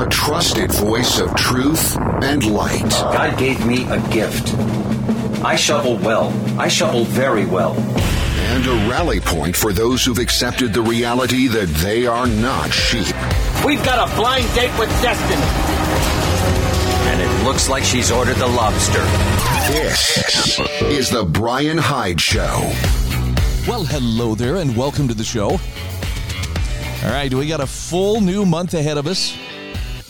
a trusted voice of truth and light. God gave me a gift. I shovel well. I shovel very well. And a rally point for those who've accepted the reality that they are not sheep. We've got a blind date with destiny. And it looks like she's ordered the lobster. This is the Bryan Hyde Show. Well, hello there, and welcome to the show. All right, we got a full new month ahead of us,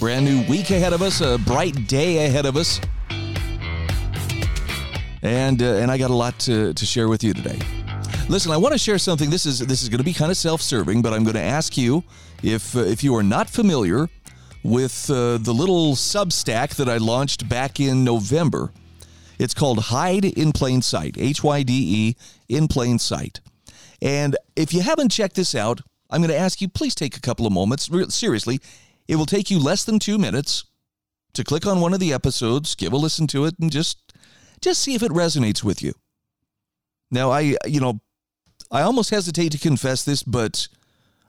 brand new week ahead of us, a bright day ahead of us, and uh, and I got a lot to, to share with you today. Listen, I want to share something. This is this is going to be kind of self-serving, but I'm going to ask you if uh, if you are not familiar with uh, the little Substack that I launched back in November. It's called Hide in Plain Sight, H Y D E in Plain Sight. And if you haven't checked this out, I'm going to ask you please take a couple of moments. Seriously, it will take you less than 2 minutes to click on one of the episodes, give a listen to it and just just see if it resonates with you. Now, I you know, I almost hesitate to confess this, but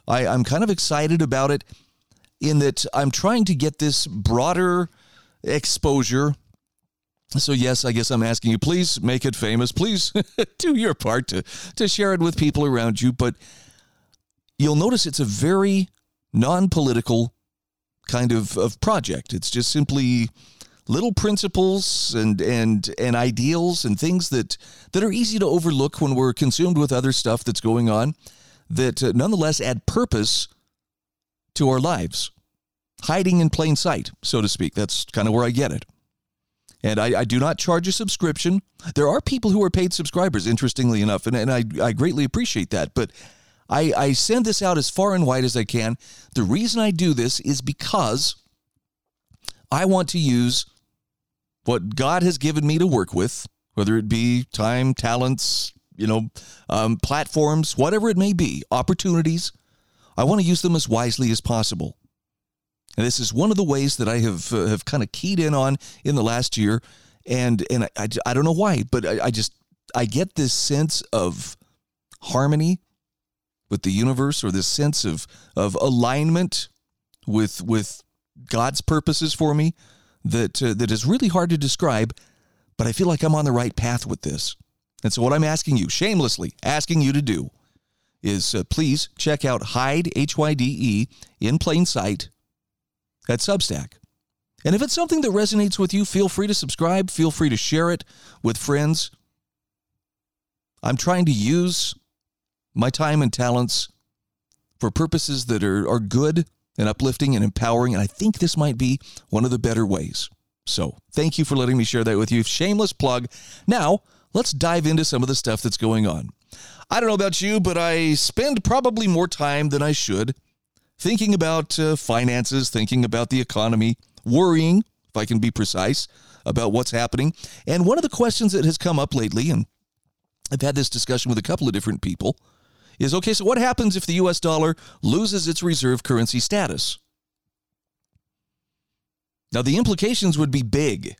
I, I'm kind of excited about it in that I'm trying to get this broader exposure so yes, I guess I'm asking you, please make it famous. Please do your part to, to share it with people around you. But you'll notice it's a very non-political kind of, of project. It's just simply little principles and and and ideals and things that that are easy to overlook when we're consumed with other stuff that's going on that uh, nonetheless add purpose to our lives. Hiding in plain sight, so to speak. That's kind of where I get it. And I, I, do not charge a subscription. There are people who are paid subscribers, interestingly enough, and, and I, I greatly appreciate that. But I, I send this out as far and wide as I can. The reason I do this is because I want to use what God has given me to work with, whether it be time, talents, you know, um, platforms, whatever it may be, opportunities. I want to use them as wisely as possible. And this is one of the ways that I have uh, have kind of keyed in on in the last year, and and I, I, I don't know why, but I, I just I get this sense of harmony with the universe, or this sense of of alignment with with God's purposes for me that uh, that is really hard to describe, but I feel like I'm on the right path with this. And so what I'm asking you, shamelessly asking you to do, is uh, please check out hide H Y D E in plain sight at Substack. And if it's something that resonates with you, feel free to subscribe, feel free to share it with friends. I'm trying to use my time and talents for purposes that are, are good and uplifting and empowering. And I think this might be one of the better ways. So thank you for letting me share that with you. Shameless plug. Now, let's dive into some of the stuff that's going on. I don't know about you, but I spend probably more time than I should thinking about uh, finances, thinking about the economy, worrying, if I can be precise, about what's happening. And one of the questions that has come up lately, and I've had this discussion with a couple of different people, is okay, so what happens if the US dollar loses its reserve currency status? Now, the implications would be big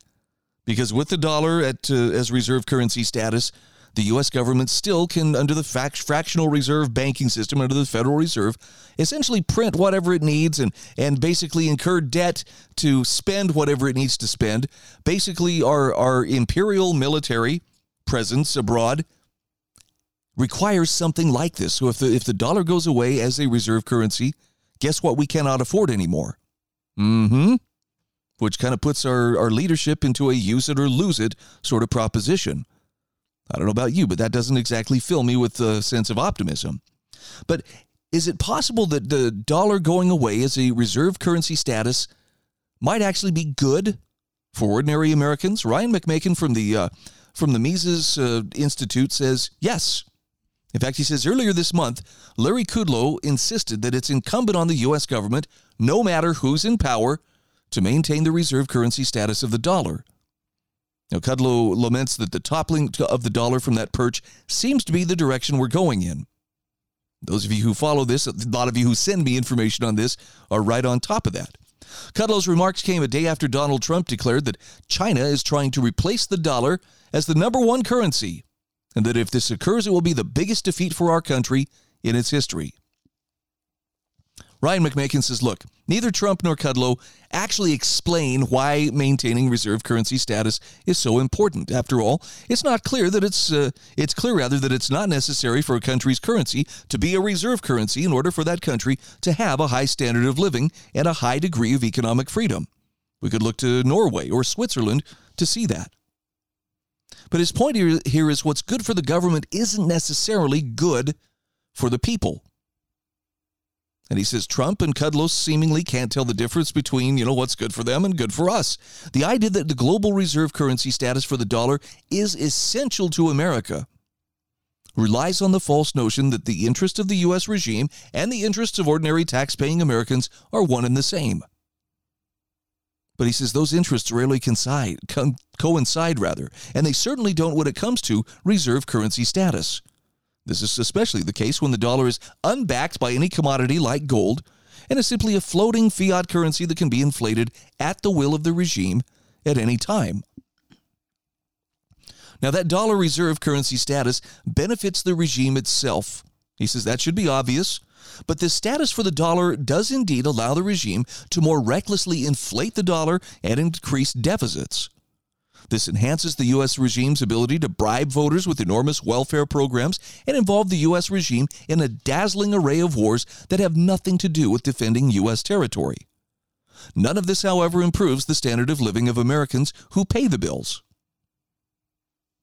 because with the dollar at uh, as reserve currency status, the U.S. government still can, under the fractional reserve banking system, under the Federal Reserve, essentially print whatever it needs and, and basically incur debt to spend whatever it needs to spend. Basically, our, our imperial military presence abroad requires something like this. So if the, if the dollar goes away as a reserve currency, guess what we cannot afford anymore? Mm hmm. Which kind of puts our, our leadership into a use it or lose it sort of proposition. I don't know about you, but that doesn't exactly fill me with a sense of optimism. But is it possible that the dollar going away as a reserve currency status might actually be good for ordinary Americans? Ryan McMaken from the uh, from the Mises uh, Institute says yes. In fact, he says earlier this month, Larry Kudlow insisted that it's incumbent on the U.S. government, no matter who's in power, to maintain the reserve currency status of the dollar. Now, Kudlow laments that the toppling of the dollar from that perch seems to be the direction we're going in. Those of you who follow this, a lot of you who send me information on this, are right on top of that. Kudlow's remarks came a day after Donald Trump declared that China is trying to replace the dollar as the number one currency, and that if this occurs, it will be the biggest defeat for our country in its history. Ryan McMaken says, look, neither Trump nor Kudlow actually explain why maintaining reserve currency status is so important. After all, it's not clear that it's uh, it's clear rather that it's not necessary for a country's currency to be a reserve currency in order for that country to have a high standard of living and a high degree of economic freedom. We could look to Norway or Switzerland to see that. But his point here, here is what's good for the government isn't necessarily good for the people. And he says Trump and Kudlow seemingly can't tell the difference between, you know, what's good for them and good for us. The idea that the global reserve currency status for the dollar is essential to America relies on the false notion that the interest of the U.S. regime and the interests of ordinary tax-paying Americans are one and the same. But he says those interests rarely coincide, coincide rather, and they certainly don't when it comes to reserve currency status. This is especially the case when the dollar is unbacked by any commodity like gold and is simply a floating fiat currency that can be inflated at the will of the regime at any time. Now, that dollar reserve currency status benefits the regime itself. He says that should be obvious, but this status for the dollar does indeed allow the regime to more recklessly inflate the dollar and increase deficits. This enhances the U.S. regime's ability to bribe voters with enormous welfare programs and involve the U.S. regime in a dazzling array of wars that have nothing to do with defending U.S. territory. None of this, however, improves the standard of living of Americans who pay the bills.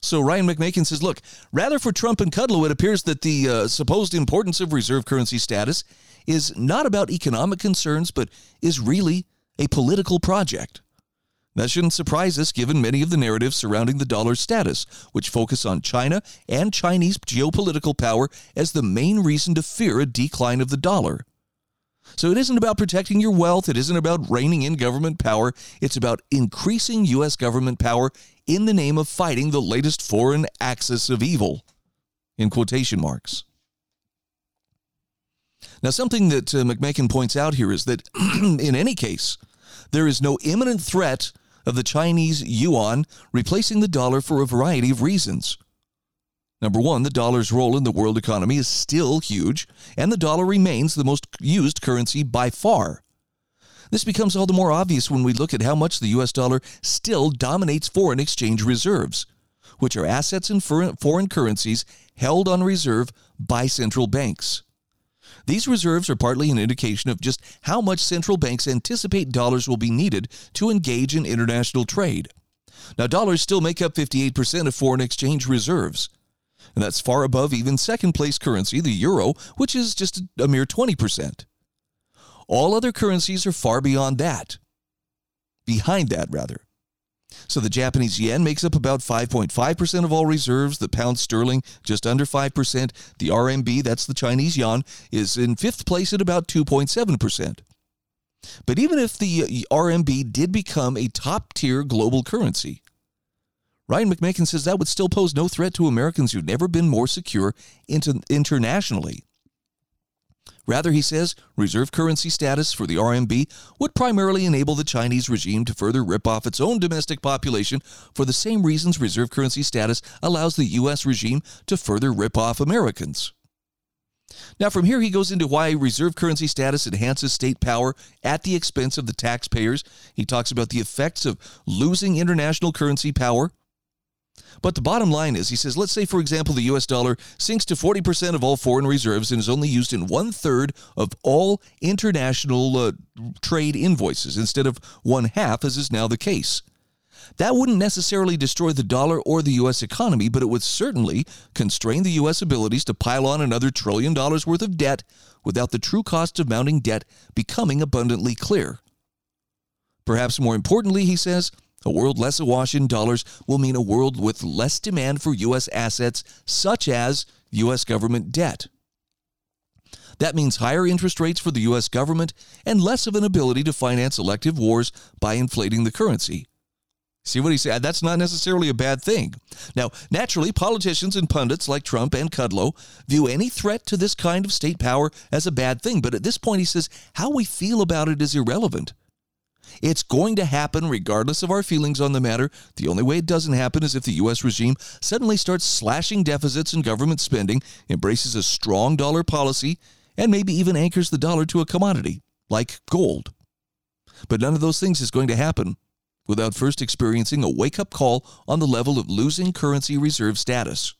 So Ryan McMaken says, look, rather for Trump and Kudlow, it appears that the uh, supposed importance of reserve currency status is not about economic concerns, but is really a political project. That shouldn't surprise us given many of the narratives surrounding the dollar's status, which focus on China and Chinese geopolitical power as the main reason to fear a decline of the dollar. So it isn't about protecting your wealth, it isn't about reining in government power, it's about increasing U.S. government power in the name of fighting the latest foreign axis of evil. In quotation marks. Now, something that uh, McMaken points out here is that in any case, there is no imminent threat of the Chinese yuan replacing the dollar for a variety of reasons. Number one, the dollar's role in the world economy is still huge, and the dollar remains the most used currency by far. This becomes all the more obvious when we look at how much the US dollar still dominates foreign exchange reserves, which are assets in foreign currencies held on reserve by central banks. These reserves are partly an indication of just how much central banks anticipate dollars will be needed to engage in international trade. Now, dollars still make up 58% of foreign exchange reserves. And that's far above even second place currency, the euro, which is just a mere 20%. All other currencies are far beyond that. Behind that, rather. So the Japanese yen makes up about 5.5% of all reserves, the pound sterling just under 5%, the RMB, that's the Chinese yuan, is in fifth place at about 2.7%. But even if the uh, RMB did become a top tier global currency, Ryan McMaken says that would still pose no threat to Americans who've never been more secure internationally. Rather, he says, reserve currency status for the RMB would primarily enable the Chinese regime to further rip off its own domestic population for the same reasons reserve currency status allows the U.S. regime to further rip off Americans. Now, from here, he goes into why reserve currency status enhances state power at the expense of the taxpayers. He talks about the effects of losing international currency power but the bottom line is, he says, let's say, for example, the US dollar sinks to 40% of all foreign reserves and is only used in one third of all international uh, trade invoices instead of one half, as is now the case. That wouldn't necessarily destroy the dollar or the U.S. economy, but it would certainly constrain the U.S. abilities to pile on another trillion dollars worth of debt without the true cost of mounting debt becoming abundantly clear. Perhaps more importantly, he says, a world less awash in dollars will mean a world with less demand for U.S. assets, such as U.S. government debt. That means higher interest rates for the U.S. government and less of an ability to finance elective wars by inflating the currency. See what he said? That's not necessarily a bad thing. Now, naturally, politicians and pundits like Trump and Kudlow view any threat to this kind of state power as a bad thing. But at this point, he says how we feel about it is irrelevant. It's going to happen regardless of our feelings on the matter. The only way it doesn't happen is if the U.S. regime suddenly starts slashing deficits and government spending, embraces a strong dollar policy, and maybe even anchors the dollar to a commodity like gold. But none of those things is going to happen without first experiencing a wake up call on the level of losing currency reserve status.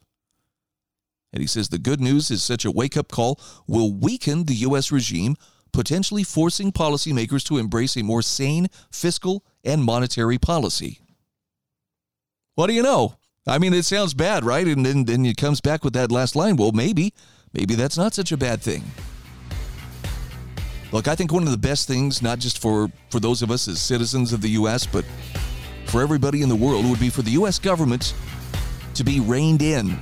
And he says the good news is such a wake up call will weaken the U.S. regime, potentially forcing policymakers to embrace a more sane fiscal and monetary policy. What do you know? I mean, it sounds bad, right? And then, then it comes back with that last line. Well, maybe, maybe that's not such a bad thing. Look, I think one of the best things, not just for, for those of us as citizens of the U.S., but for everybody in the world, would be for the U.S. government to be reined in.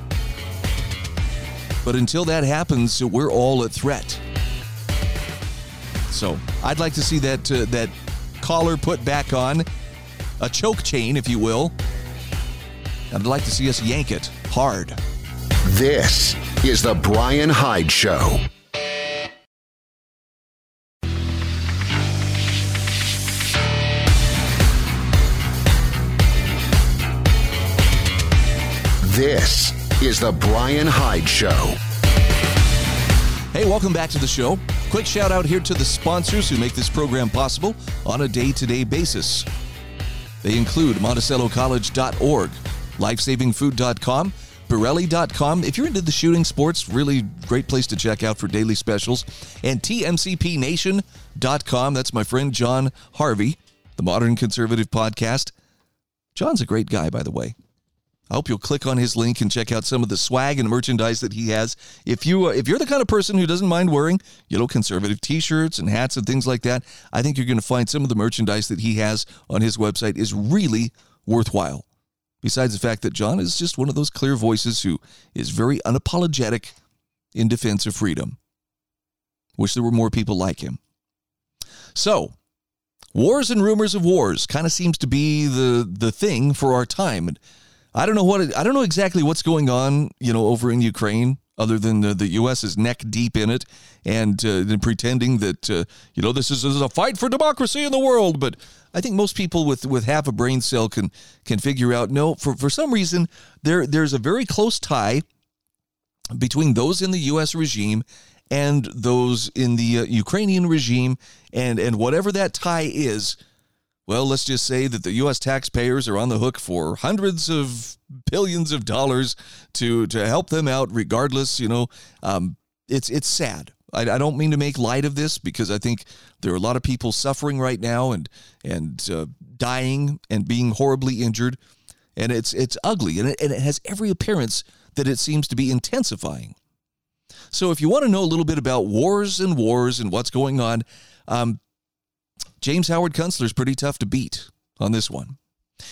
But until that happens, we're all at threat. So I'd like to see that uh, that collar put back on, a choke chain, if you will. I'd like to see us yank it hard. This is the Bryan Hyde Show. This is the Bryan Hyde Show. Hey, welcome back to the show. Quick shout out here to the sponsors who make this program possible on a day to day basis. They include MonticelloCollege.org, LifesavingFood.com, Bereli.com. If you're into the shooting sports, really great place to check out for daily specials. And TMCPNation.com. That's my friend John Harvey, the Modern Conservative Podcast. John's a great guy, by the way. I hope you'll click on his link and check out some of the swag and merchandise that he has. If you uh, if you're the kind of person who doesn't mind wearing, you know, conservative t-shirts and hats and things like that, I think you're going to find some of the merchandise that he has on his website is really worthwhile. Besides the fact that John is just one of those clear voices who is very unapologetic in defense of freedom. Wish there were more people like him. So, wars and rumors of wars kind of seems to be the the thing for our time. And I don't know what I don't know exactly what's going on, you know, over in Ukraine, other than the, the U.S. is neck deep in it and uh, pretending that uh, you know this is, this is a fight for democracy in the world. But I think most people with with half a brain cell can can figure out no, for for some reason there there's a very close tie between those in the U.S. regime and those in the uh, Ukrainian regime, and and whatever that tie is well, let's just say that the U.S. taxpayers are on the hook for hundreds of billions of dollars to to help them out. Regardless, you know, um, it's it's sad. I, I, don't mean to make light of this because I think there are a lot of people suffering right now and and uh, dying and being horribly injured, and it's it's ugly and it, and it has every appearance that it seems to be intensifying. So, if you want to know a little bit about wars and wars and what's going on, um, James Howard Kunstler is pretty tough to beat on this one.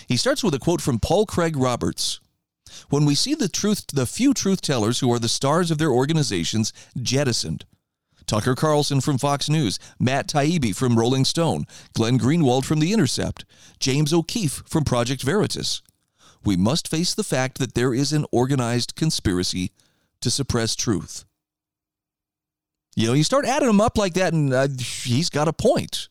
He starts with a quote from Paul Craig Roberts. When we see the truth, the few truth tellers who are the stars of their organizations jettisoned, Tucker Carlson from Fox News, Matt Taibbi from Rolling Stone, Glenn Greenwald from The Intercept, James O'Keefe from Project Veritas. We must face the fact that there is an organized conspiracy to suppress truth. You know, you start adding them up like that, and uh, he's got a point.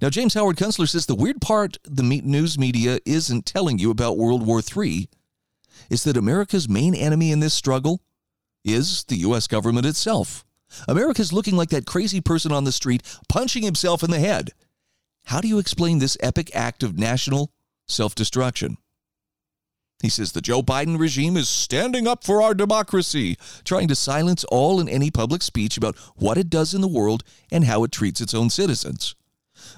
Now, James Howard Kunstler says the weird part the news media isn't telling you about World War III is that America's main enemy in this struggle is the U.S. government itself. America's looking like that crazy person on the street punching himself in the head. How do you explain this epic act of national self destruction? He says the Joe Biden regime is standing up for our democracy, trying to silence all and any public speech about what it does in the world and how it treats its own citizens.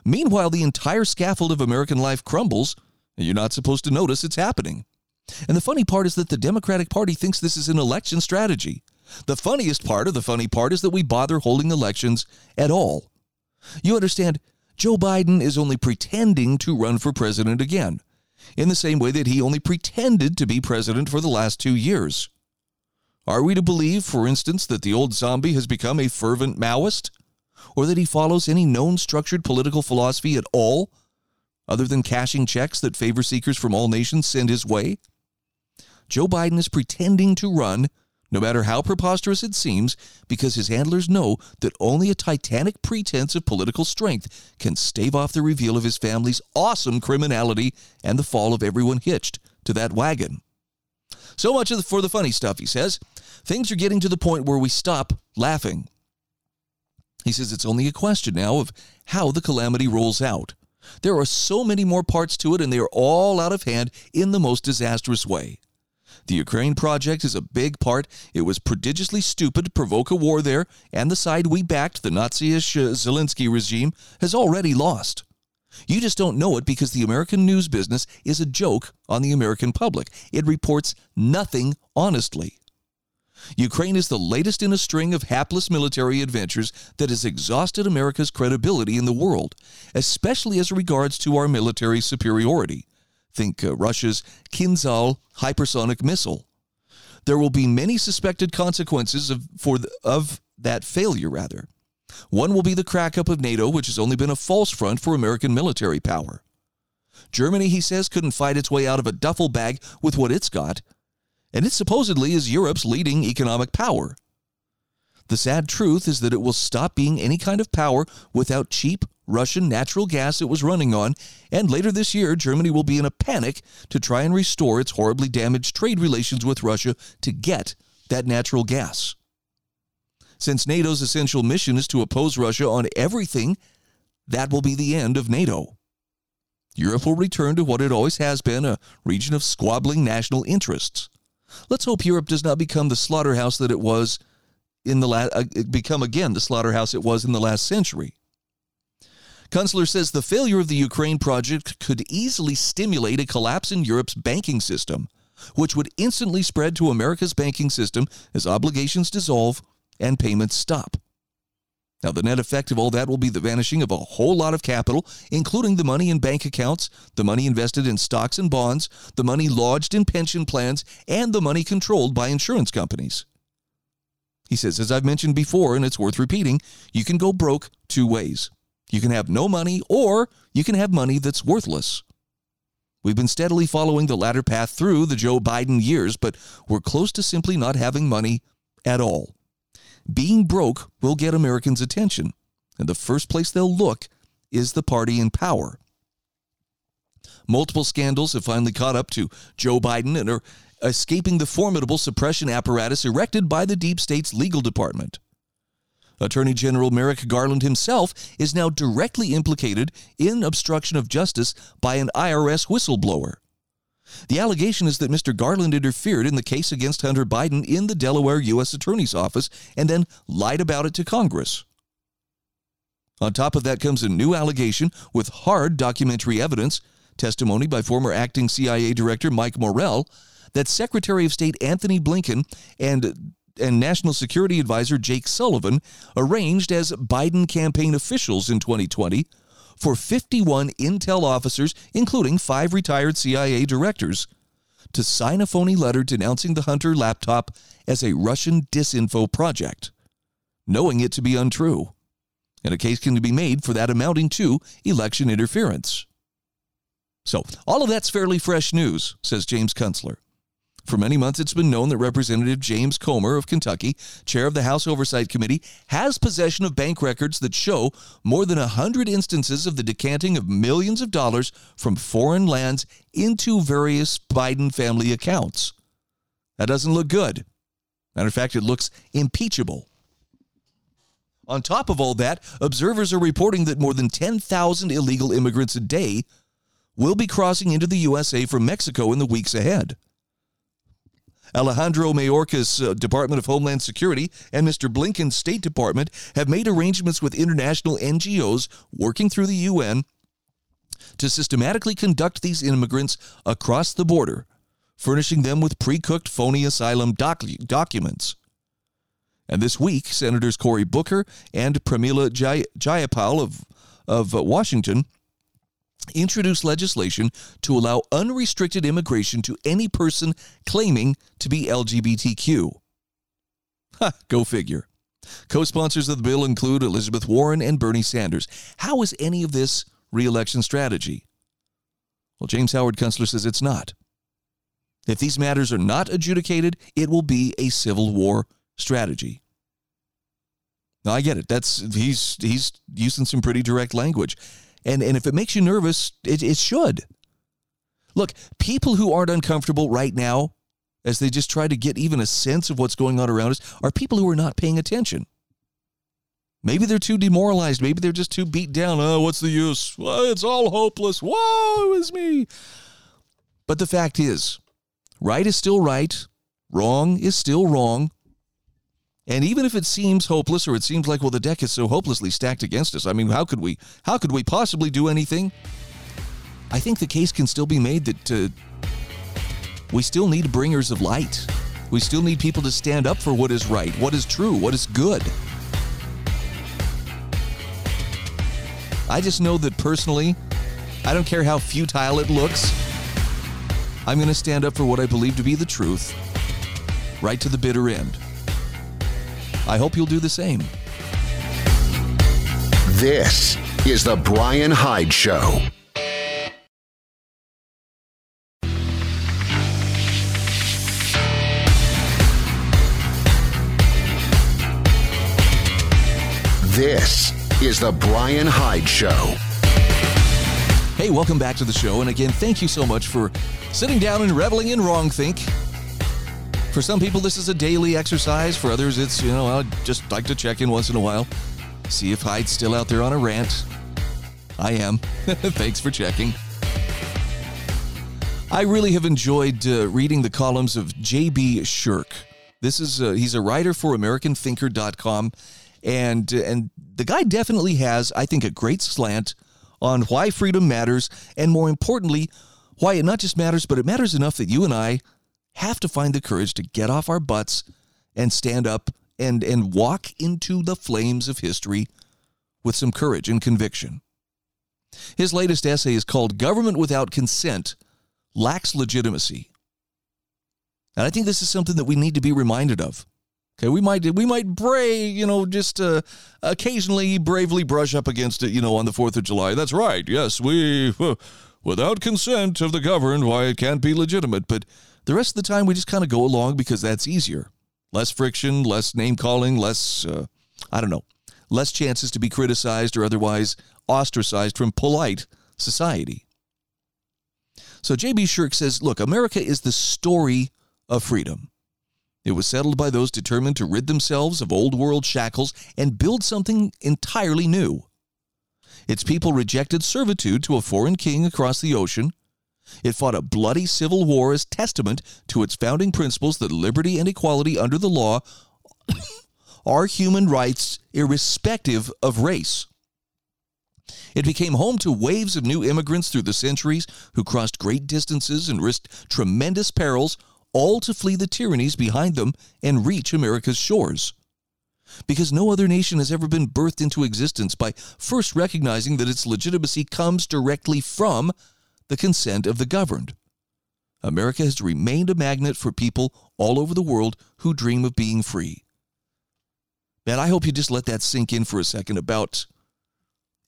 Meanwhile, the entire scaffold of American life crumbles, and you're not supposed to notice it's happening. And the funny part is that the Democratic Party thinks this is an election strategy. The funniest part of the funny part is that we bother holding elections at all. You understand, Joe Biden is only pretending to run for president again, in the same way that he only pretended to be president for the last two years. Are we to believe, for instance, that the old zombie has become a fervent Maoist? Or that he follows any known structured political philosophy at all, other than cashing checks that favor seekers from all nations send his way? Joe Biden is pretending to run, no matter how preposterous it seems, because his handlers know that only a titanic pretense of political strength can stave off the reveal of his family's awesome criminality and the fall of everyone hitched to that wagon. So much for the funny stuff, he says. Things are getting to the point where we stop laughing. He says it's only a question now of how the calamity rolls out. There are so many more parts to it, and they are all out of hand in the most disastrous way. The Ukraine project is a big part. It was prodigiously stupid to provoke a war there, and the side we backed, the Nazi-ish uh, Zelensky regime, has already lost. You just don't know it because the American news business is a joke on the American public. It reports nothing honestly. Ukraine is the latest in a string of hapless military adventures that has exhausted America's credibility in the world, especially as regards to our military superiority. Think uh, Russia's Kinzhal hypersonic missile. There will be many suspected consequences of, for the, of that failure, rather. One will be the crack up of NATO, which has only been a false front for American military power. Germany, he says, couldn't fight its way out of a duffel bag with what it's got, and it supposedly is Europe's leading economic power. The sad truth is that it will stop being any kind of power without cheap Russian natural gas it was running on, and later this year, Germany will be in a panic to try and restore its horribly damaged trade relations with Russia to get that natural gas. Since NATO's essential mission is to oppose Russia on everything, that will be the end of NATO. Europe will return to what it always has been a region of squabbling national interests. Let's hope Europe does not become the slaughterhouse that it was in the la- uh, become again the slaughterhouse it was in the last century. Kunstler says the failure of the Ukraine project could easily stimulate a collapse in Europe's banking system, which would instantly spread to America's banking system as obligations dissolve and payments stop. Now, the net effect of all that will be the vanishing of a whole lot of capital, including the money in bank accounts, the money invested in stocks and bonds, the money lodged in pension plans, and the money controlled by insurance companies. He says, as I've mentioned before, and it's worth repeating, you can go broke two ways. You can have no money, or you can have money that's worthless. We've been steadily following the latter path through the Joe Biden years, but we're close to simply not having money at all. Being broke will get Americans' attention, and the first place they'll look is the party in power. Multiple scandals have finally caught up to Joe Biden and are escaping the formidable suppression apparatus erected by the deep state's legal department. Attorney General Merrick Garland himself is now directly implicated in obstruction of justice by an IRS whistleblower. The allegation is that Mr. Garland interfered in the case against Hunter Biden in the Delaware U.S. Attorney's Office and then lied about it to Congress. On top of that comes a new allegation with hard documentary evidence, testimony by former acting CIA Director Mike Morell, that Secretary of State Antony Blinken and and National Security Advisor Jake Sullivan arranged as Biden campaign officials in 2020 for 51 intel officers, including five retired CIA directors, to sign a phony letter denouncing the Hunter laptop as a Russian disinfo project, knowing it to be untrue. And a case can be made for that amounting to election interference. So, all of that's fairly fresh news, says James Kunstler. For many months, it's been known that Representative James Comer of Kentucky, chair of the House Oversight Committee, has possession of bank records that show more than 100 instances of the decanting of millions of dollars from foreign lands into various Biden family accounts. That doesn't look good. Matter of fact, it looks impeachable. On top of all that, observers are reporting that more than 10,000 illegal immigrants a day will be crossing into the USA from Mexico in the weeks ahead. Alejandro Mayorkas' uh, Department of Homeland Security and Mr. Blinken's State Department have made arrangements with international NGOs working through the UN to systematically conduct these immigrants across the border, furnishing them with pre cooked phony asylum doc- documents. And this week, Senators Cory Booker and Pramila Jay- Jayapal of, of uh, Washington introduced legislation to allow unrestricted immigration to any person claiming to be LGBTQ. Ha, go figure. Co sponsors of the bill include Elizabeth Warren and Bernie Sanders. How is any of this reelection strategy? Well, James Howard Kunstler says it's not. If these matters are not adjudicated, it will be a civil war strategy. Now I get it. That's he's he's using some pretty direct language. And, and if it makes you nervous, it, it should. Look, people who aren't uncomfortable right now, as they just try to get even a sense of what's going on around us, are people who are not paying attention. Maybe they're too demoralized. Maybe they're just too beat down. Oh, what's the use? Well, it's all hopeless. Woe is me. But the fact is, right is still right, wrong is still wrong. And even if it seems hopeless or it seems like well the deck is so hopelessly stacked against us, I mean, how could we how could we possibly do anything? I think the case can still be made that uh, we still need bringers of light. We still need people to stand up for what is right, what is true, what is good. I just know that personally, I don't care how futile it looks, I'm going to stand up for what I believe to be the truth, right to the bitter end. I hope you'll do the same. This is The Bryan Hyde Show. This is The Bryan Hyde Show. Hey, welcome back to the show. And again, thank you so much for sitting down and reveling in wrong think. For some people, this is a daily exercise. For others, it's, you know, I'd just like to check in once in a while, see if Hyde's still out there on a rant. I am. Thanks for checking. I really have enjoyed uh, reading the columns of J.B. Shurk. This is uh, he's a writer for AmericanThinker.com, and uh, and the guy definitely has, I think, a great slant on why freedom matters, and more importantly, why it not just matters, but it matters enough that you and I have to find the courage to get off our butts and stand up and, and walk into the flames of history with some courage and conviction. His latest essay is called Government Without Consent Lacks Legitimacy. And I think this is something that we need to be reminded of. Okay, we might we might brave, you know, just uh, occasionally bravely brush up against it, you know, on the Fourth of July. That's right. Yes, we, without consent of the governed, why it can't be legitimate. But the rest of the time, we just kind of go along because that's easier. Less friction, less name calling, less, uh, I don't know, less chances to be criticized or otherwise ostracized from polite society. So J.B. Shurk says, look, America is the story of freedom. It was settled by those determined to rid themselves of old world shackles and build something entirely new. Its people rejected servitude to a foreign king across the ocean, it fought a bloody civil war as testament to its founding principles that liberty and equality under the law are human rights irrespective of race. It became home to waves of new immigrants through the centuries who crossed great distances and risked tremendous perils, all to flee the tyrannies behind them and reach America's shores. Because no other nation has ever been birthed into existence by first recognizing that its legitimacy comes directly from the consent of the governed. America has remained a magnet for people all over the world who dream of being free. Man, I hope you just let that sink in for a second about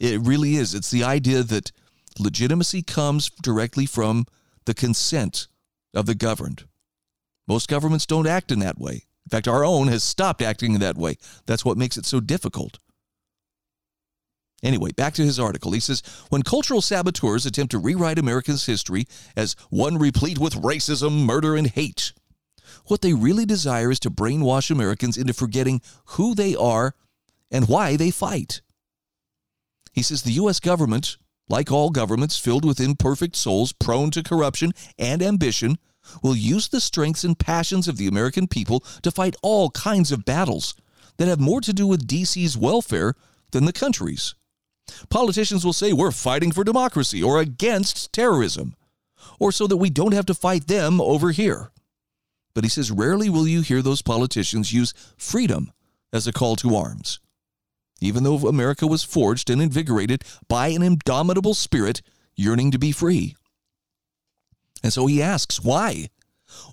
it really is. It's the idea that legitimacy comes directly from the consent of the governed. Most governments don't act in that way. In fact, our own has stopped acting in that way. That's what makes it so difficult. Anyway, back to his article. He says When cultural saboteurs attempt to rewrite America's history as one replete with racism, murder, and hate, what they really desire is to brainwash Americans into forgetting who they are and why they fight. He says the U.S. government, like all governments filled with imperfect souls prone to corruption and ambition, will use the strengths and passions of the American people to fight all kinds of battles that have more to do with DC's welfare than the country's. Politicians will say we're fighting for democracy or against terrorism, or so that we don't have to fight them over here. But he says rarely will you hear those politicians use freedom as a call to arms. Even though America was forged and invigorated by an indomitable spirit yearning to be free. And so he asks, why?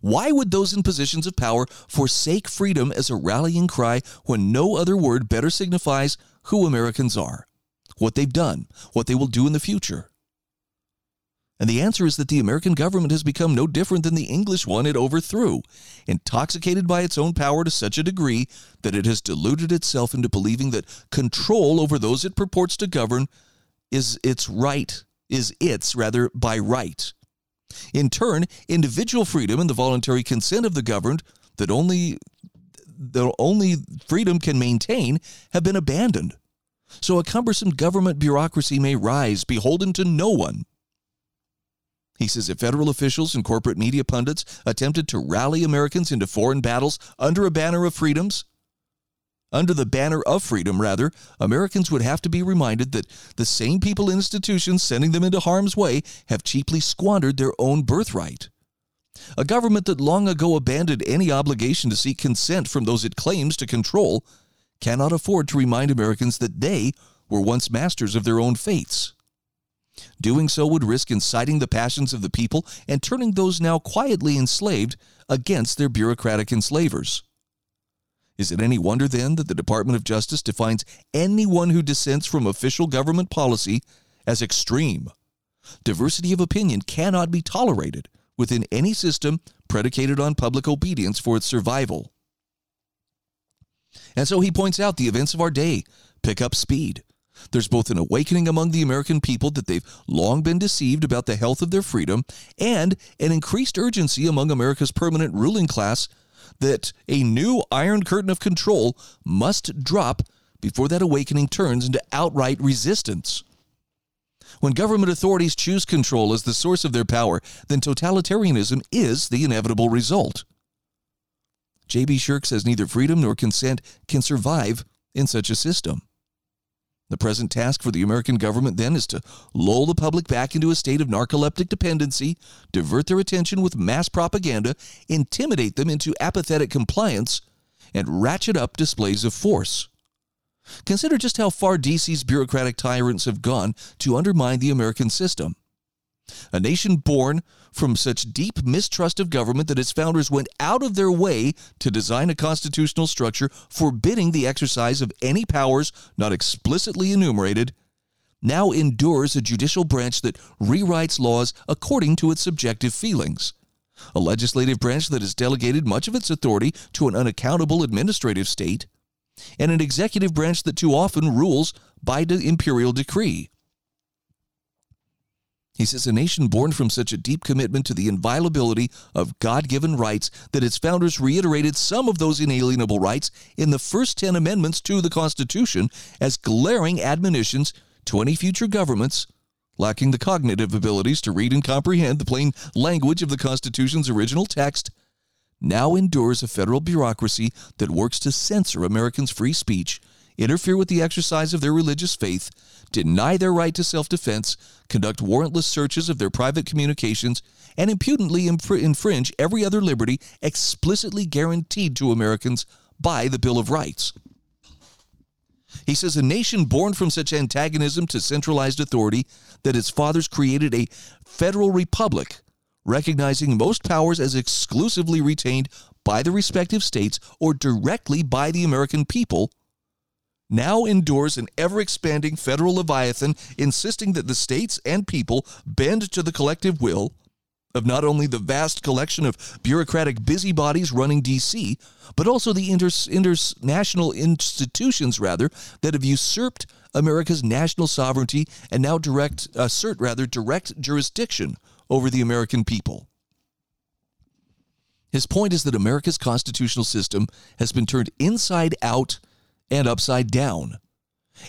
Why would those in positions of power forsake freedom as a rallying cry when no other word better signifies who Americans are? What they've done, what they will do in the future? And the answer is that the American government has become no different than the English one it overthrew, intoxicated by its own power to such a degree that it has deluded itself into believing that control over those it purports to govern is its right, is its rather by right. In turn, individual freedom and the voluntary consent of the governed that only the only freedom can maintain have been abandoned. So a cumbersome government bureaucracy may rise, beholden to no one. He says if federal officials and corporate media pundits attempted to rally Americans into foreign battles under a banner of freedoms, under the banner of freedom, rather, Americans would have to be reminded that the same people and institutions sending them into harm's way have cheaply squandered their own birthright. A government that long ago abandoned any obligation to seek consent from those it claims to control cannot afford to remind Americans that they were once masters of their own fates. Doing so would risk inciting the passions of the people and turning those now quietly enslaved against their bureaucratic enslavers. Is it any wonder then that the Department of Justice defines anyone who dissents from official government policy as extreme? Diversity of opinion cannot be tolerated within any system predicated on public obedience for its survival. And so he points out the events of our day pick up speed. There's both an awakening among the American people that they've long been deceived about the health of their freedom, and an increased urgency among America's permanent ruling class that a new iron curtain of control must drop before that awakening turns into outright resistance. When government authorities choose control as the source of their power, then totalitarianism is the inevitable result. J.B. Shurk says neither freedom nor consent can survive in such a system. The present task for the American government then is to lull the public back into a state of narcoleptic dependency, divert their attention with mass propaganda, intimidate them into apathetic compliance, and ratchet up displays of force. Consider just how far DC's bureaucratic tyrants have gone to undermine the American system. A nation born from such deep mistrust of government that its founders went out of their way to design a constitutional structure forbidding the exercise of any powers not explicitly enumerated, now endures a judicial branch that rewrites laws according to its subjective feelings. A legislative branch that has delegated much of its authority to an unaccountable administrative state, and an executive branch that too often rules by the imperial decree. He says a nation born from such a deep commitment to the inviolability of God given rights that its founders reiterated some of those inalienable rights in the first 10 amendments to the Constitution as glaring admonitions to any future governments lacking the cognitive abilities to read and comprehend the plain language of the Constitution's original text now endures a federal bureaucracy that works to censor Americans' free speech, interfere with the exercise of their religious faith, deny their right to self defense, conduct warrantless searches of their private communications, and impudently infringe every other liberty explicitly guaranteed to Americans by the Bill of Rights. He says a nation born from such antagonism to centralized authority that its fathers created a federal republic recognizing most powers as exclusively retained by the respective states or directly by the American people, now endures an ever expanding federal leviathan insisting that the states and people bend to the collective will of not only the vast collection of bureaucratic busybodies running DC, but also the inter- international institutions, rather, that have usurped America's national sovereignty and now direct assert rather direct jurisdiction over the American people. His point is that America's constitutional system has been turned inside out and upside down.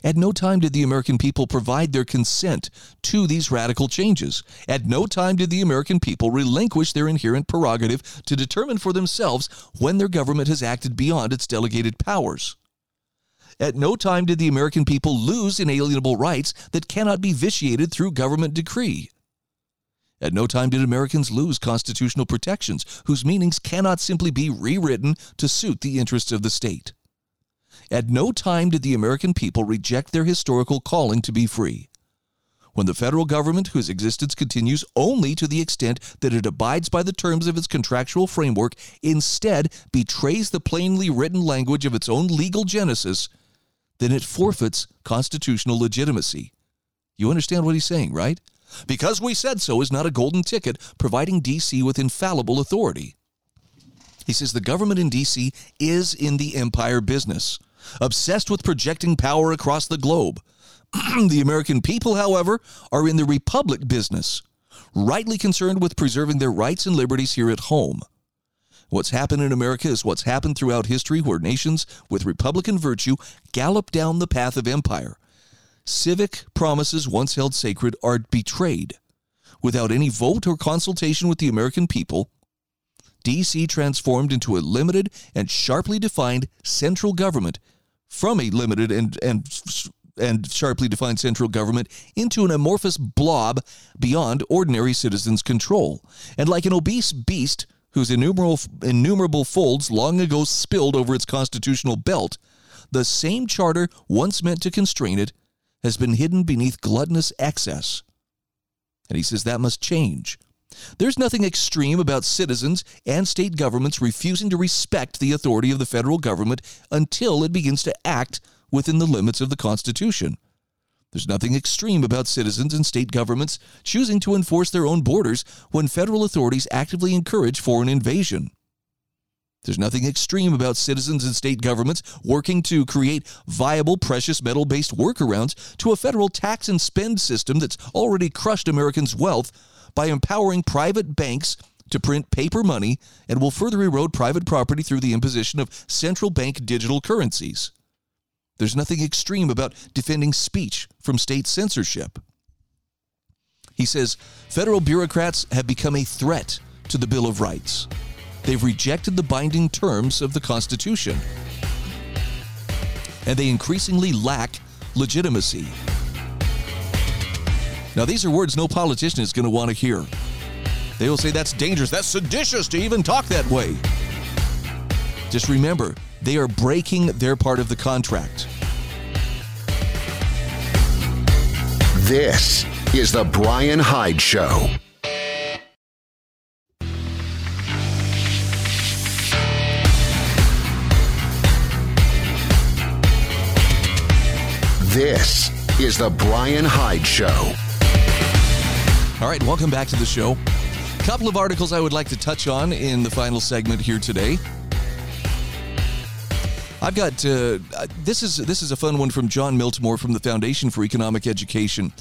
At no time did the American people provide their consent to these radical changes. At no time did the American people relinquish their inherent prerogative to determine for themselves when their government has acted beyond its delegated powers. At no time did the American people lose inalienable rights that cannot be vitiated through government decree. At no time did Americans lose constitutional protections whose meanings cannot simply be rewritten to suit the interests of the state. At no time did the American people reject their historical calling to be free. When the federal government, whose existence continues only to the extent that it abides by the terms of its contractual framework, instead betrays the plainly written language of its own legal genesis, then it forfeits constitutional legitimacy. You understand what he's saying, right? Because we said so is not a golden ticket providing DC with infallible authority. He says the government in DC is in the empire business, obsessed with projecting power across the globe. the American people, however, are in the republic business, rightly concerned with preserving their rights and liberties here at home. What's happened in America is what's happened throughout history where nations with Republican virtue gallop down the path of empire. Civic promises once held sacred are betrayed. Without any vote or consultation with the American people, DC transformed into a limited and sharply defined central government from a limited and, and and sharply defined central government into an amorphous blob beyond ordinary citizens' control. And like an obese beast whose innumerable, innumerable folds long ago spilled over its constitutional belt, the same charter once meant to constrain it has been hidden beneath gluttonous excess. And he says that must change. There's nothing extreme about citizens and state governments refusing to respect the authority of the federal government until it begins to act within the limits of the Constitution. There's nothing extreme about citizens and state governments choosing to enforce their own borders when federal authorities actively encourage foreign invasion. There's nothing extreme about citizens and state governments working to create viable precious metal based workarounds to a federal tax and spend system that's already crushed Americans' wealth by empowering private banks to print paper money and will further erode private property through the imposition of central bank digital currencies. There's nothing extreme about defending speech from state censorship. He says federal bureaucrats have become a threat to the Bill of Rights. They've rejected the binding terms of the Constitution. And they increasingly lack legitimacy. Now, these are words no politician is going to want to hear. They will say that's dangerous, that's seditious to even talk that way. Just remember, they are breaking their part of the contract. This is The Bryan Hyde Show. This is The Bryan Hyde Show. All right, welcome back to the show. A couple of articles I would like to touch on in the final segment here today. I've got uh, this is this is a fun one from Jon Miltimore from the Foundation for Economic Education.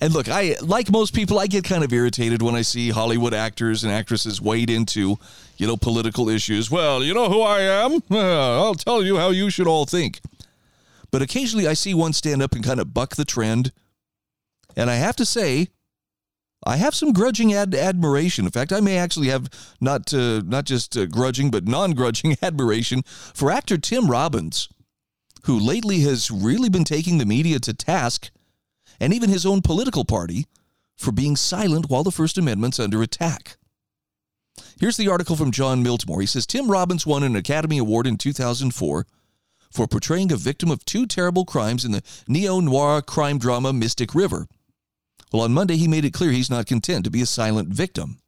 And look, I like most people, I get kind of irritated when I see Hollywood actors and actresses wade into, you know, political issues. Well, you know who I am? I'll tell you how you should all think. But occasionally I see one stand up and kind of buck the trend. And I have to say, I have some grudging ad- admiration. In fact, I may actually have not uh, not just uh, grudging, but non-grudging admiration for actor Tim Robbins, who lately has really been taking the media to task, and even his own political party, for being silent while the First Amendment's under attack. Here's the article from Jon Miltimore. He says Tim Robbins won an Academy Award in 2004 for portraying a victim of two terrible crimes in the neo noir crime drama Mystic River. Well, on Monday, he made it clear he's not content to be a silent victim.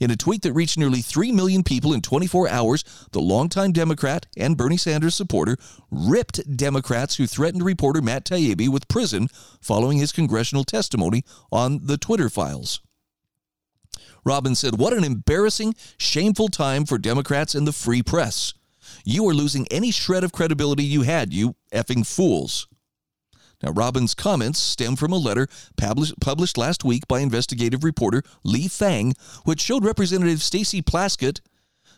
In a tweet that reached nearly 3 million people in 24 hours, the longtime Democrat and Bernie Sanders supporter ripped Democrats who threatened reporter Matt Taibbi with prison following his congressional testimony on the Twitter files. Robin said, What an embarrassing, shameful time for Democrats and the free press. You are losing any shred of credibility you had, you effing fools. Now, Robbins' comments stem from a letter published, published last week by investigative reporter Lee Fang, which showed Representative Stacey Plaskett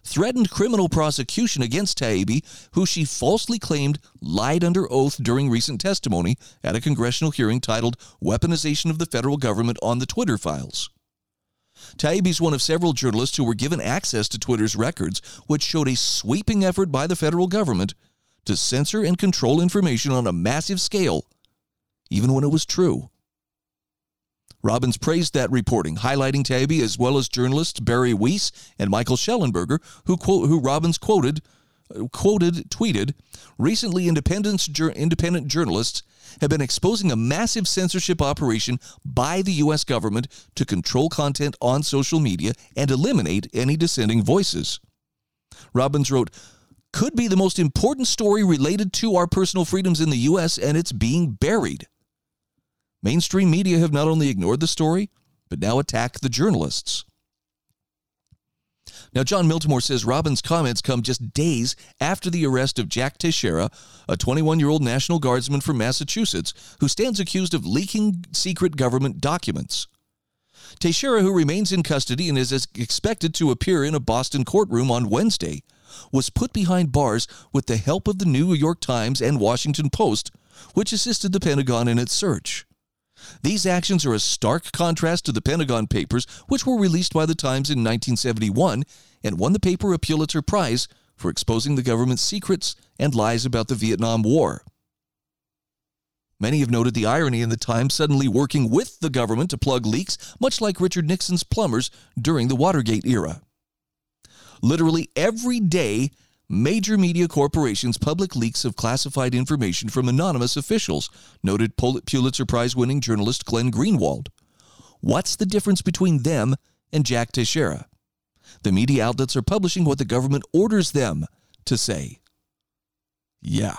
threatened criminal prosecution against Taibbi, who she falsely claimed lied under oath during recent testimony at a congressional hearing titled Weaponization of the Federal Government on the Twitter Files. Is one of several journalists who were given access to Twitter's records, which showed a sweeping effort by the federal government to censor and control information on a massive scale even when it was true. Robbins praised that reporting, highlighting Taibbi as well as journalists Bari Weiss and Michael Shellenberger, who, quote, who Robbins quoted, uh, quoted, tweeted, recently independent journalists have been exposing a massive censorship operation by the U.S. government to control content on social media and eliminate any dissenting voices. Robbins wrote, could be the most important story related to our personal freedoms in the U.S., and it's being buried. Mainstream media have not only ignored the story, but now attack the journalists. Now, Jon Miltimore says Robbins' comments come just days after the arrest of Jack Teixeira, a 21 year old National Guardsman from Massachusetts who stands accused of leaking secret government documents. Teixeira, who remains in custody and is expected to appear in a Boston courtroom on Wednesday, was put behind bars with the help of the New York Times and Washington Post, which assisted the Pentagon in its search. These actions are a stark contrast to the Pentagon Papers, which were released by the Times in 1971 and won the paper a Pulitzer Prize for exposing the government's secrets and lies about the Vietnam War. Many have noted the irony in the Times suddenly working with the government to plug leaks, much like Richard Nixon's plumbers during the Watergate era. Literally every day, major media corporations public leaks of classified information from anonymous officials, noted Pulitzer Prize winning journalist Glenn Greenwald. What's the difference between them and Jack Teixeira? The media outlets are publishing what the government orders them to say. Yeah.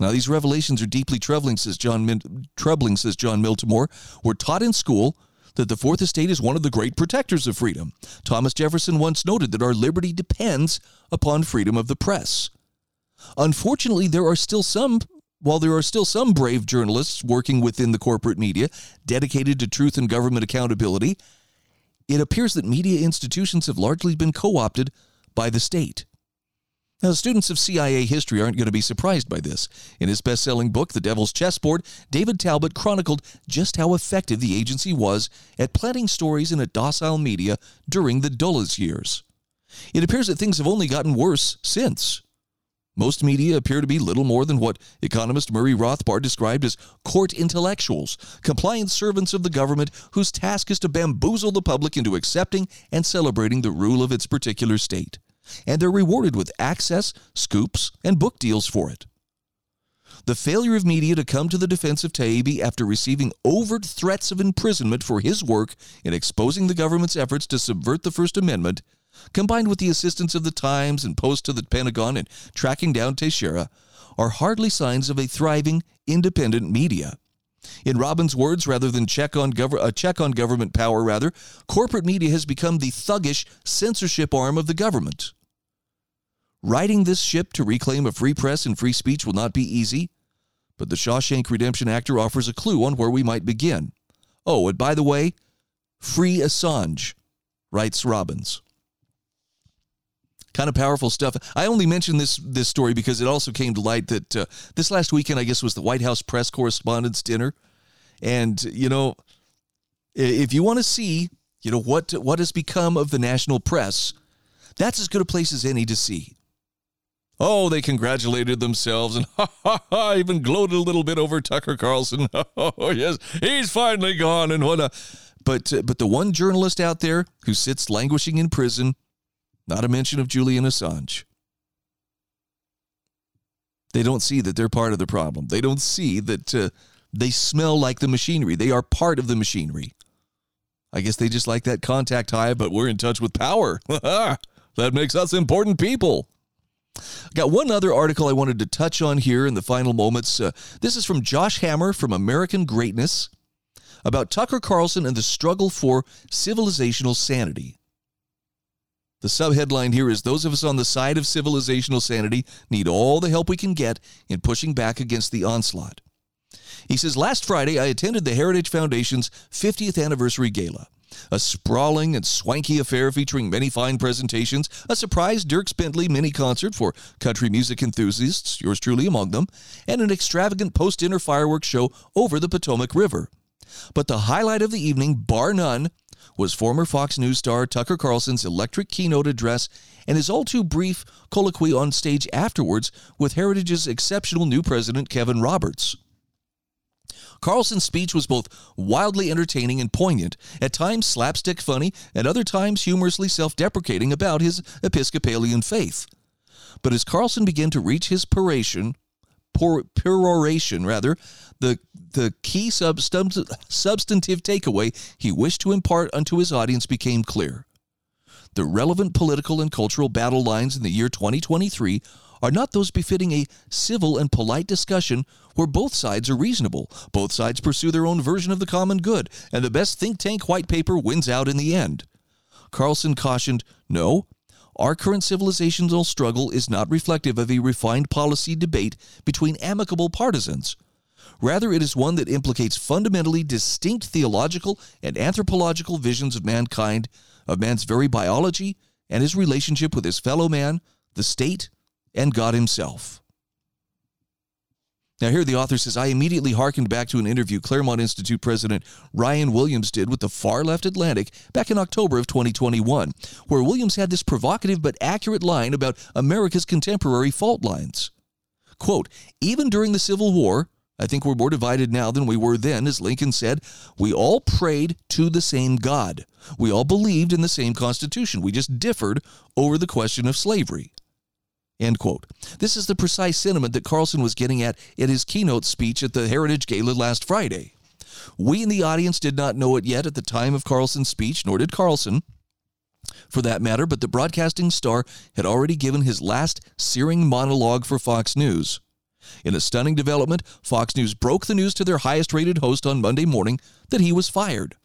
Now, these revelations are deeply troubling, says John, Min- troubling, says Jon Miltimore. We're taught in school that the Fourth Estate is one of the great protectors of freedom. Thomas Jefferson once noted that our liberty depends upon freedom of the press. Unfortunately, there are still some while there are still some brave journalists working within the corporate media dedicated to truth and government accountability, it appears that media institutions have largely been co opted by the state. Now, students of CIA history aren't going to be surprised by this. In his best selling book, The Devil's Chessboard, David Talbot chronicled just how effective the agency was at planting stories in a docile media during the Dulles years. It appears that things have only gotten worse since. Most media appear to be little more than what economist Murray Rothbard described as court intellectuals, compliant servants of the government whose task is to bamboozle the public into accepting and celebrating the rule of its particular state. And they're rewarded with access, scoops, and book deals for it. The failure of media to come to the defense of Taibbi after receiving overt threats of imprisonment for his work in exposing the government's efforts to subvert the First Amendment combined with the assistance of the Times and Post to the Pentagon in tracking down Teixeira, are hardly signs of a thriving, independent media. In Robbins' words, rather than check on gov- a check on government power, rather, corporate media has become the thuggish censorship arm of the government. Riding this ship to reclaim a free press and free speech will not be easy, but the Shawshank Redemption actor offers a clue on where we might begin. Oh, and by the way, free Assange, writes Robbins kind of powerful stuff. I only mention this this story because it also came to light that uh, this last weekend, I guess, was the White House press correspondents' dinner, and you know, if you want to see, you know, what what has become of the national press, that's as good a place as any to see. Oh, they congratulated themselves and ha ha ha, even gloated a little bit over Tucker Carlson. Oh yes, he's finally gone and what a. But uh, but the one journalist out there who sits languishing in prison not a mention of Julian Assange. They don't see that they're part of the problem. They don't see that uh, they smell like the machinery. They are part of the machinery. I guess they just like that contact high, but we're in touch with power. that makes us important people. Got one other article I wanted to touch on here in the final moments. Uh, this is from Josh Hammer from American Greatness about Tucker Carlson and the struggle for civilizational sanity. The subheadline here is Those of us on the side of civilizational sanity need all the help we can get in pushing back against the onslaught. He says, Last Friday, I attended the Heritage Foundation's 50th anniversary gala. A sprawling and swanky affair featuring many fine presentations, a surprise Dierks Bentley mini concert for country music enthusiasts, yours truly among them, and an extravagant post dinner fireworks show over the Potomac River. But the highlight of the evening, bar none, was former Fox News star Tucker Carlson's electric keynote address and his all too brief colloquy on stage afterwards with Heritage's exceptional new president, Kevin Roberts. Carlson's speech was both wildly entertaining and poignant, at times slapstick funny, at other times humorously self deprecating about his Episcopalian faith. But as Carlson began to reach his peroration, peroration rather, the, the key sub- substantive takeaway he wished to impart unto his audience became clear. The relevant political and cultural battle lines in the year 2023 are not those befitting a civil and polite discussion where both sides are reasonable, both sides pursue their own version of the common good, and the best think tank white paper wins out in the end. Carlson cautioned, no, our current civilizational struggle is not reflective of a refined policy debate between amicable partisans. Rather, it is one that implicates fundamentally distinct theological and anthropological visions of mankind, of man's very biology, and his relationship with his fellow man, the state, and God himself. Now, here the author says I immediately hearkened back to an interview Claremont Institute President Ryan Williams did with the far left Atlantic back in October of 2021, where Williams had this provocative but accurate line about America's contemporary fault lines. Quote, even during the Civil War, I think we're more divided now than we were then, as Lincoln said. We all prayed to the same God. We all believed in the same Constitution. We just differed over the question of slavery. End quote. This is the precise sentiment that Carlson was getting at in his keynote speech at the Heritage Gala last Friday. We in the audience did not know it yet at the time of Carlson's speech, nor did Carlson, for that matter, but the broadcasting star had already given his last searing monologue for Fox News. In a stunning development, Fox News broke the news to their highest rated host on Monday morning that he was fired.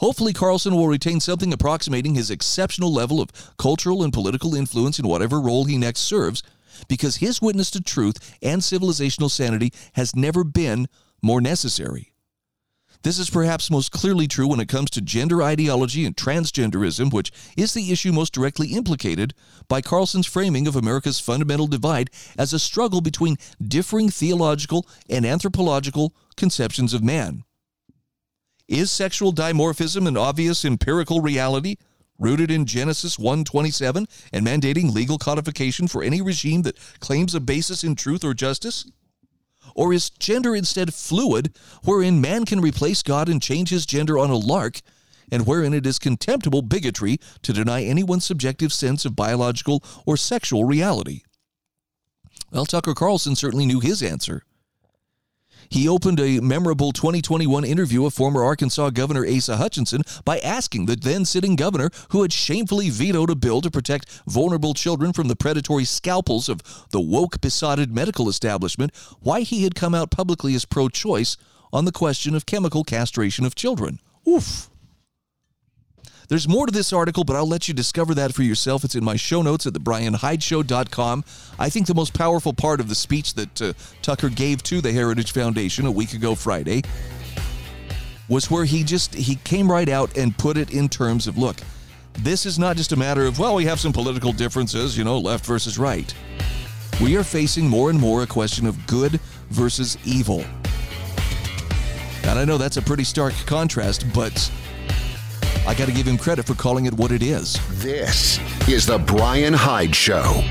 Hopefully, Carlson will retain something approximating his exceptional level of cultural and political influence in whatever role he next serves, because his witness to truth and civilizational sanity has never been more necessary. This is perhaps most clearly true when it comes to gender ideology and transgenderism, which is the issue most directly implicated by Carlson's framing of America's fundamental divide as a struggle between differing theological and anthropological conceptions of man. Is sexual dimorphism an obvious empirical reality rooted in Genesis 1:27 and mandating legal codification for any regime that claims a basis in truth or justice? Or is gender instead fluid, wherein man can replace God and change his gender on a lark, and wherein it is contemptible bigotry to deny anyone's subjective sense of biological or sexual reality? Well, Tucker Carlson certainly knew his answer. He opened a memorable 2021 interview of former Arkansas Governor Asa Hutchinson by asking the then sitting governor, who had shamefully vetoed a bill to protect vulnerable children from the predatory scalpels of the woke besotted medical establishment, why he had come out publicly as pro choice on the question of chemical castration of children. Oof. There's more to this article, but I'll let you discover that for yourself. It's in my show notes at thebryanhydeshow.com. I think the most powerful part of the speech that uh, Tucker gave to the Heritage Foundation a week ago Friday was where he just he came right out and put it in terms of look, this is not just a matter of well, we have some political differences, you know, left versus right. We are facing more and more a question of good versus evil. And I know that's a pretty stark contrast, but I got to give him credit for calling it what it is. This is The Bryan Hyde Show.